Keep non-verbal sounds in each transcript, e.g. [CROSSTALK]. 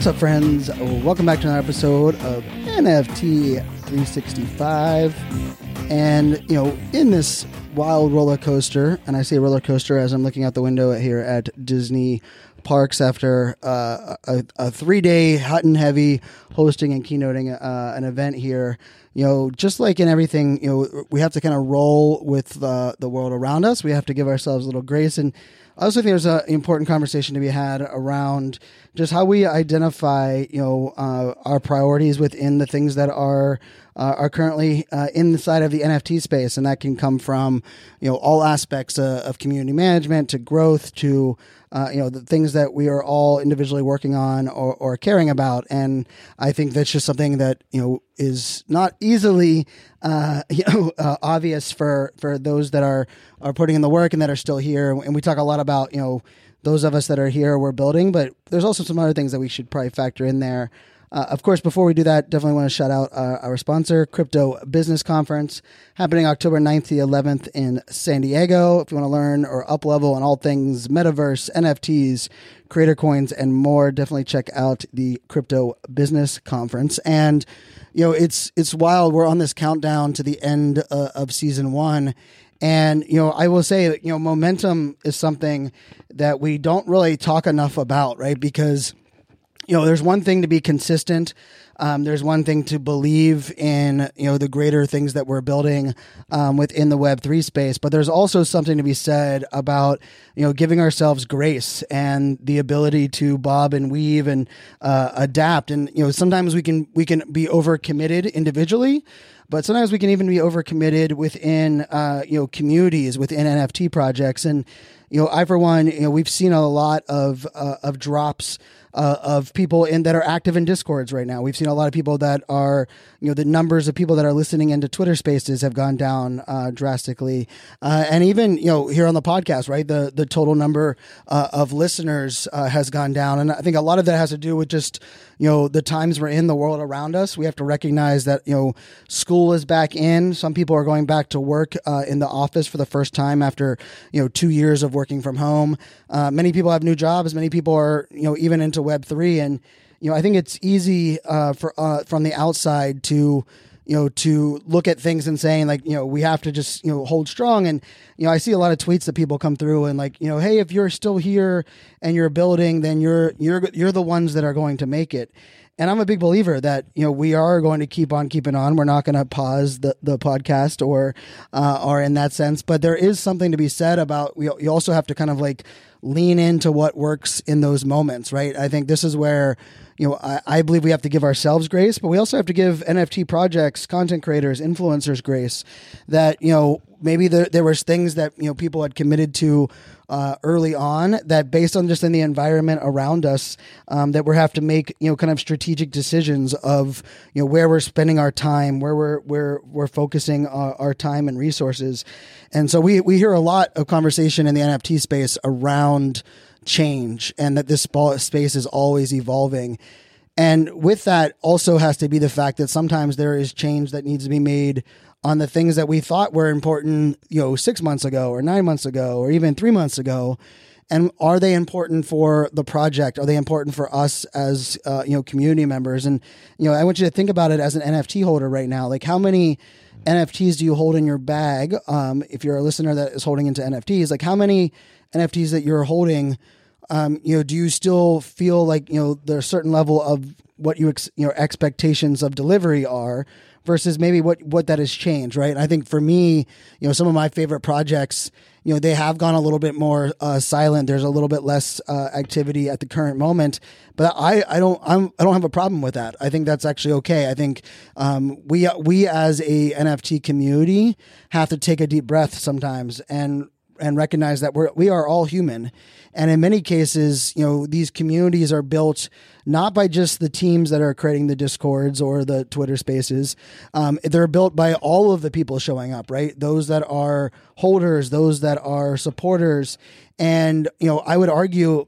What's up, friends? Welcome back to another episode of NFT 365. And, you know, in this wild roller coaster, and I say roller coaster as I'm looking out the window here at Disney Parks after uh, a, a three day hot and heavy hosting and keynoting uh, an event here. You know, just like in everything, you know, we have to kind of roll with uh, the world around us. We have to give ourselves a little grace and I also think there's an important conversation to be had around just how we identify, you know, uh, our priorities within the things that are uh, are currently uh, inside of the NFT space, and that can come from, you know, all aspects of community management to growth to uh, you know the things that we are all individually working on or, or caring about. And i think that's just something that you know is not easily uh, [LAUGHS] you know uh, obvious for for those that are are putting in the work and that are still here. And we talk a lot about you know those of us that are here we're building but there's also some other things that we should probably factor in there uh, of course, before we do that, definitely want to shout out uh, our sponsor, Crypto Business Conference, happening October 9th to 11th in San Diego. If you want to learn or up level on all things metaverse, NFTs, creator coins, and more, definitely check out the Crypto Business Conference. And you know, it's it's wild. We're on this countdown to the end uh, of season one. And, you know, I will say you know, momentum is something that we don't really talk enough about, right? Because you know, there's one thing to be consistent. Um, there's one thing to believe in, you know, the greater things that we're building um, within the Web three space. But there's also something to be said about, you know, giving ourselves grace and the ability to bob and weave and uh, adapt. And you know, sometimes we can we can be overcommitted individually but sometimes we can even be overcommitted within uh, you know communities within NFT projects. And you know, I for one, you know, we've seen a lot of uh, of drops uh, of people in that are active in discords right now. We've seen a lot of people that are, you know, the numbers of people that are listening into Twitter Spaces have gone down uh, drastically, uh, and even you know here on the podcast, right, the the total number uh, of listeners uh, has gone down, and I think a lot of that has to do with just you know the times we're in, the world around us. We have to recognize that you know school is back in. Some people are going back to work uh, in the office for the first time after you know two years of working from home. many people have new jobs. Many people are you know even into Web three, and you know I think it's easy uh, for uh, from the outside to you know to look at things and saying like you know we have to just you know hold strong and you know I see a lot of tweets that people come through and like you know hey if you're still here and you're building then you're you're you're the ones that are going to make it and I'm a big believer that you know we are going to keep on keeping on. We're not going to pause the, the podcast or uh, or in that sense, but there is something to be said about. You, you also have to kind of like lean into what works in those moments, right? I think this is where you know, I, I, believe we have to give ourselves grace, but we also have to give NFT projects, content creators, influencers grace. That you know, maybe there there was things that you know people had committed to uh, early on that, based on just in the environment around us, um, that we have to make you know kind of strategic decisions of you know where we're spending our time, where we're where we're focusing our, our time and resources, and so we we hear a lot of conversation in the NFT space around change and that this space is always evolving. And with that also has to be the fact that sometimes there is change that needs to be made on the things that we thought were important, you know, six months ago or nine months ago or even three months ago. And are they important for the project? Are they important for us as uh, you know community members? And you know, I want you to think about it as an NFT holder right now. Like, how many NFTs do you hold in your bag? Um, if you're a listener that is holding into NFTs, like how many NFTs that you're holding, um, you know, do you still feel like you know there's a certain level of what you ex, you know expectations of delivery are versus maybe what what that has changed, right? I think for me, you know, some of my favorite projects, you know, they have gone a little bit more uh, silent. There's a little bit less uh, activity at the current moment, but I I don't I'm I don't have a problem with that. I think that's actually okay. I think um, we we as a NFT community have to take a deep breath sometimes and and recognize that we're we are all human. And in many cases you know these communities are built not by just the teams that are creating the discords or the twitter spaces. Um, they're built by all of the people showing up right? Those that are holders those that are supporters. And you know i would argue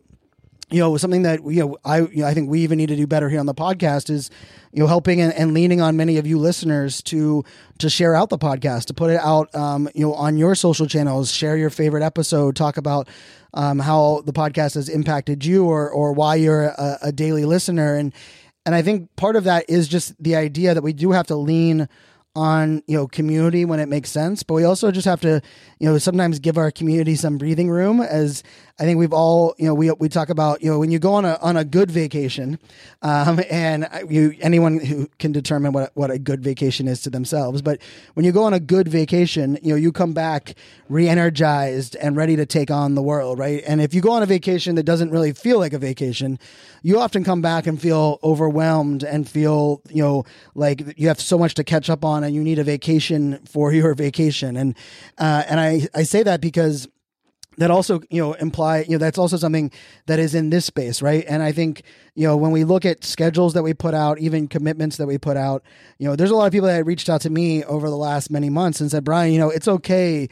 you know something that you know I you know, I think we even need to do better here on the podcast is you know helping and, and, leaning on many of you listeners to to share out the podcast to put it out um, you know on your social channels share your favorite episode talk about um, how the podcast has impacted you or or why you're a, a daily listener. And and I think part of that is just the idea that we do have to lean on you know community when it makes sense but we also just have to you know sometimes give our community some breathing room as i think we've all you know we, we talk about you know when you go on a on a good vacation um, and you anyone who can determine what what a good vacation is to themselves but when you go on a good vacation you know you come back re-energized and ready to take on the world right? And if you go on a vacation that doesn't really feel like a vacation you often come back and feel overwhelmed and feel you know like you have so much to catch up on and you need a vacation for [LAUGHS] your vacation. And uh, and I I say that because that also you know imply you know that's also something that is in this space right and i think you know when we look at schedules that we put out even commitments that we put out you know there's a lot of people that reached out to me over the last many months and said brian you know it's okay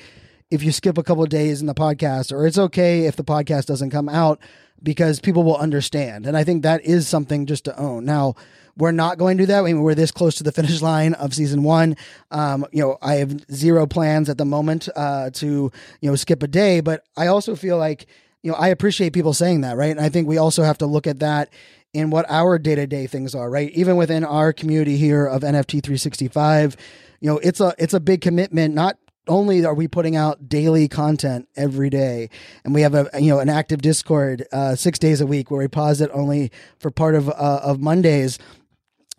if you skip a couple days in the podcast or it's okay if the podcast doesn't come out because people will understand and i think that is something just to own now we're not going to do that. I mean, we're this close to the [LAUGHS] finish line of season one. Um, you know, I have zero plans at the moment uh, to you know skip a day, but I also feel like you know I appreciate people saying that, right? And I think we also have to look at that in what our day to day things are, right? Even within our community here of NFT 365, you know, it's a it's a big commitment, not only are we putting out daily content every day. And we have a you know an active discord uh, six days a week where we pause it only for part of uh, of mondays.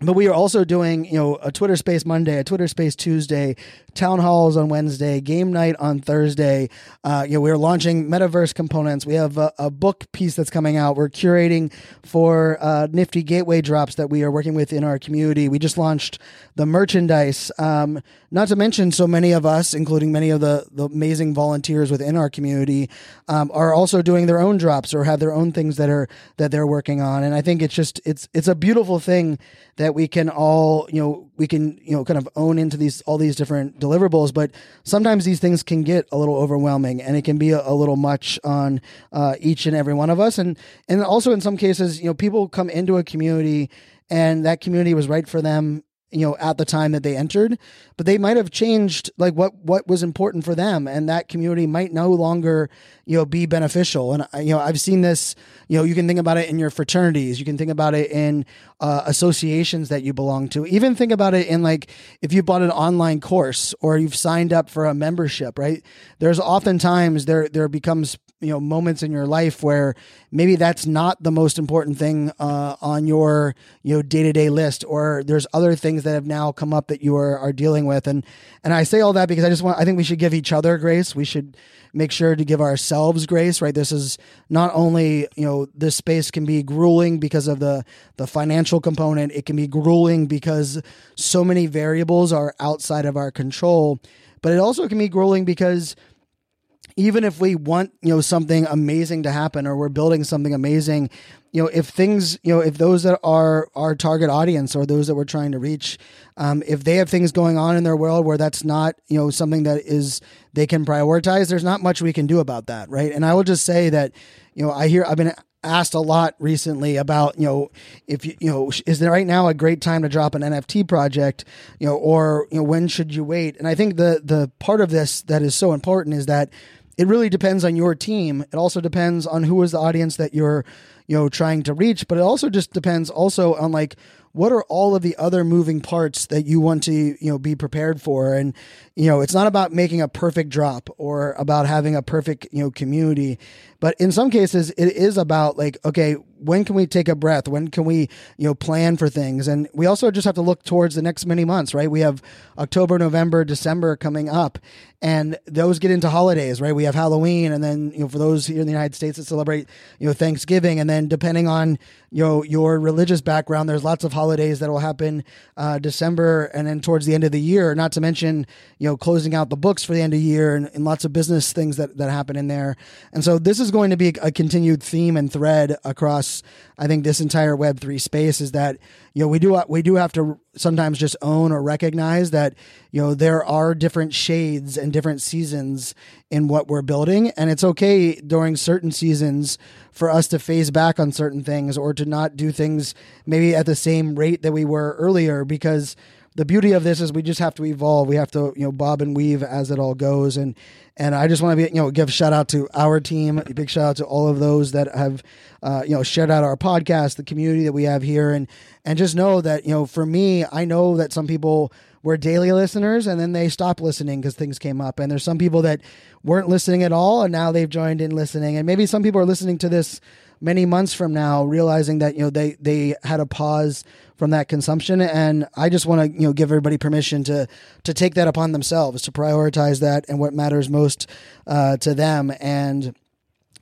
But we are also doing, you know, a Twitter Space Monday, a Twitter Space Tuesday, town halls on Wednesday, game night on Thursday. Uh, you know, we're launching metaverse components. We have a, a, book piece that's coming out. We're curating for uh, nifty gateway drops that we are working with in our community. We just launched the merchandise. Um, not to mention, so many of us, including many of the, the amazing volunteers within our community, um, are also doing their own drops or have their own things that are that they're working on. And I think it's just it's it's a beautiful thing that we can all you know we can you know kind of own into these all these different deliverables but sometimes these things can get a little overwhelming and it can be a, a little much on uh, each and every one of us. And and also in some cases you know people come into a community and that community was right for them you know at the time that they entered but they might have changed like what what was important for them and that community might no longer you know be beneficial. And you know i've seen this you know you can think about it in your fraternities. You can think about it in uh, associations that you belong to. Even think about it in like if you bought an online course or you've signed up for a membership right? There's oftentimes there there becomes you know moments in your life where maybe that's not the most important thing uh, on your you know day-to-day list or there's other things that have now come up that you are, are dealing with. And and i say all that because i just want i think we should give each other grace. We should make sure to give ourselves grace right? This is not only you know this space can be grueling because of the the financial component. It can be grueling because so many variables are outside of our control but it also can be grueling because even if we want you know something amazing to happen or we're building something amazing you know if things you know if those that are our target audience or those that we're trying to reach um, if they have things going on in their world where that's not you know something that is they can prioritize there's not much we can do about that right? And i will just say that you know i hear i've been asked a lot recently about you know if you you know is there right now a great time to drop an NFT project you know or you know when should you wait? And I think the the part of this that is so important is that it really depends on your team. It also depends on who is the audience that you're, you know, trying to reach, but it also just depends also on like what are all of the other moving parts that you want to, you know, be prepared for and you know, it's not about making a perfect drop or about having a perfect, you know, community, but in some cases it is about like okay, when can we take a breath? When can we, you know, plan for things? And we also just have to look towards the next many months, right? We have October, November, December coming up, and those get into holidays, right? We have Halloween, and then you know, for those here in the United States that celebrate, you know, Thanksgiving, and then depending on you know your religious background, there's lots of holidays that will happen uh, December, and then towards the end of the year. Not to mention, you know, closing out the books for the end of the year, and, and lots of business things that that happen in there. And so this is going to be a continued theme and thread across, I think, this entire Web three space is that you know we do we do have to sometimes just own or recognize that you know there are different shades and different seasons in what we're building and it's okay during certain seasons for us to phase back on certain things or to not do things maybe at the same rate that we were earlier because the beauty of this is we just have to evolve. We have to, you know, bob and weave as it all goes. And and I just want to be, you know, give a shout out to our team. A big shout out to all of those that have, uh, you know, shared out our podcast, the community that we have here, and and just know that, you know, for me, I know that some people were daily listeners and then they stopped listening because things came up. And there's some people that weren't listening at all and now they've joined in listening. And maybe some people are listening to this many months from now, realizing that you know they they had a pause from that consumption, and I just want to you know give everybody permission to to take that upon themselves to prioritize that and what matters most uh, to them and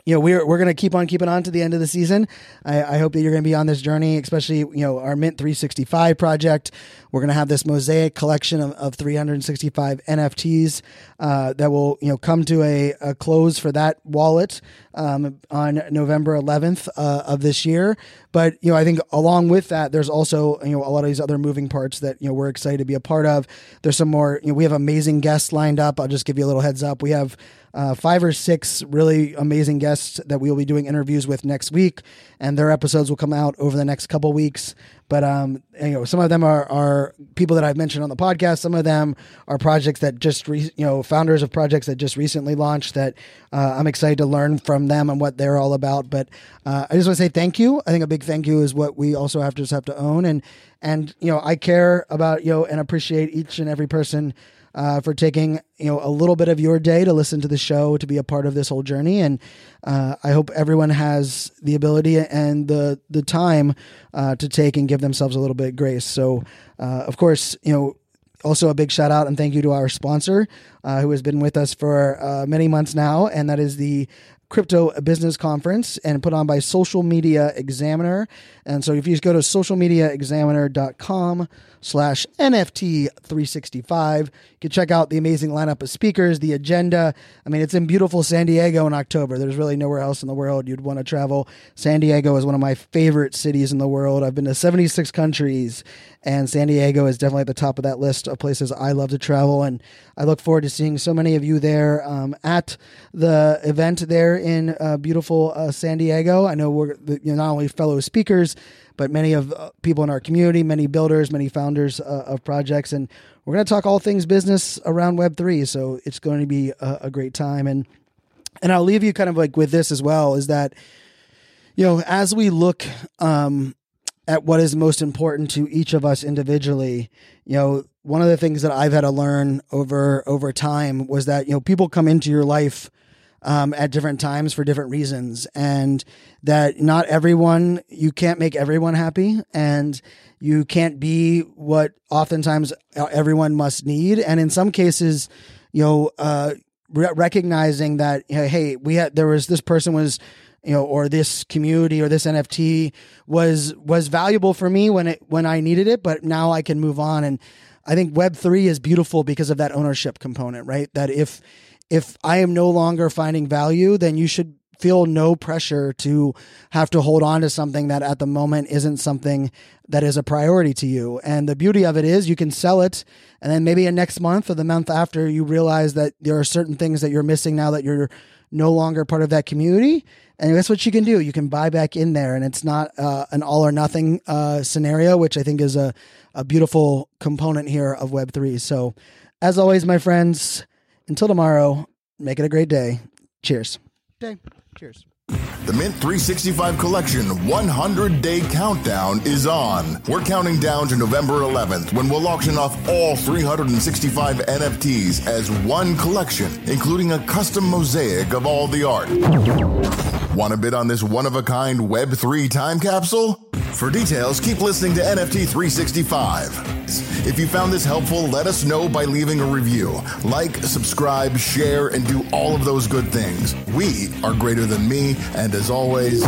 you know we're we're gonna keep on keeping on to the end of the season. I, I hope that you're gonna be on this journey, especially you know our Mint 365 project. We're gonna have this mosaic collection of, of 365 NFTs uh, that will you know come to a, a close for that wallet um, on November 11th uh, of this year. But you know I think along with that, there's also you know a lot of these other moving parts that you know we're excited to be a part of. There's some more. You know we have amazing guests lined up. I'll just give you a little heads up. We have uh, five or six really amazing guests that we will be doing interviews with next week, and their episodes will come out over the next couple weeks. But um, you know, some of them are, are people that I've mentioned on the podcast. Some of them are projects that just re- you know founders of projects that just recently launched. That uh, I'm excited to learn from them and what they're all about. But uh, I just want to say thank you. I think a big thank you is what we also have to have to own and and you know I care about you know and appreciate each and every person uh, for taking you know a little bit of your day to listen to the show to be a part of this whole journey. And uh, I hope everyone has the ability and the the time uh, to take and give themselves a little bit of grace. So uh, of course you know also a big shout out and thank you to our sponsor uh, who has been with us for uh, many months now. And that is the crypto business conference and put on by social media examiner and so if you just go to socialmediaexaminer.com slash NFT 365. You can check out the amazing lineup of speakers, the agenda. I mean, it's in beautiful San Diego in October. There's really nowhere else in the world you'd want to travel. San Diego is one of my favorite cities in the world. I've been to 76 countries, and San Diego is definitely at the top of that list of places I love to travel. And I look forward to seeing so many of you there um, at the event there in uh, beautiful uh, San Diego. I know we're you know, not only fellow speakers, but many of uh, people in our community, many builders, many founders uh, of projects, and we're going to talk all things business around Web three. So it's going to be a, a great time, and and I'll leave you kind of like with this as well: is that you know as we look um, at what is most important to each of us individually, you know, one of the things that I've had to learn over over time was that you know people come into your life um, at different times for different reasons, and that not everyone, you can't make everyone happy, and you can't be what oftentimes everyone must need. And in some cases, you know, uh, re- recognizing that, you know, hey, we had, there was this person was, you know, or this community or this NFT was was valuable for me when it when I needed it, but now I can move on. And I think Web three is beautiful because of that ownership component, right? That if if I am no longer finding value, then you should feel no pressure to have to hold on to something that at the moment isn't something that is a priority to you. And the beauty of it is you can sell it and then maybe a next month or the month after you realize that there are certain things that you're missing now that you're no longer part of that community. And that's what you can do. You can buy back in there and it's not uh, an all or nothing uh, scenario, which I think is a, a beautiful component here of Web3. So as always, my friends, until tomorrow, make it a great day. Cheers. Day. Cheers. The Mint 365 Collection 100 Day Countdown is on. We're counting down to November 11th when we'll auction off all 365 NFTs as one collection, including a custom mosaic of all the art. Want to bid on this one of a kind Web3 time capsule? For details, keep listening to NFT 365. If you found this helpful, let us know by leaving a review. Like, subscribe, share, and do all of those good things. We are greater than me, and as always,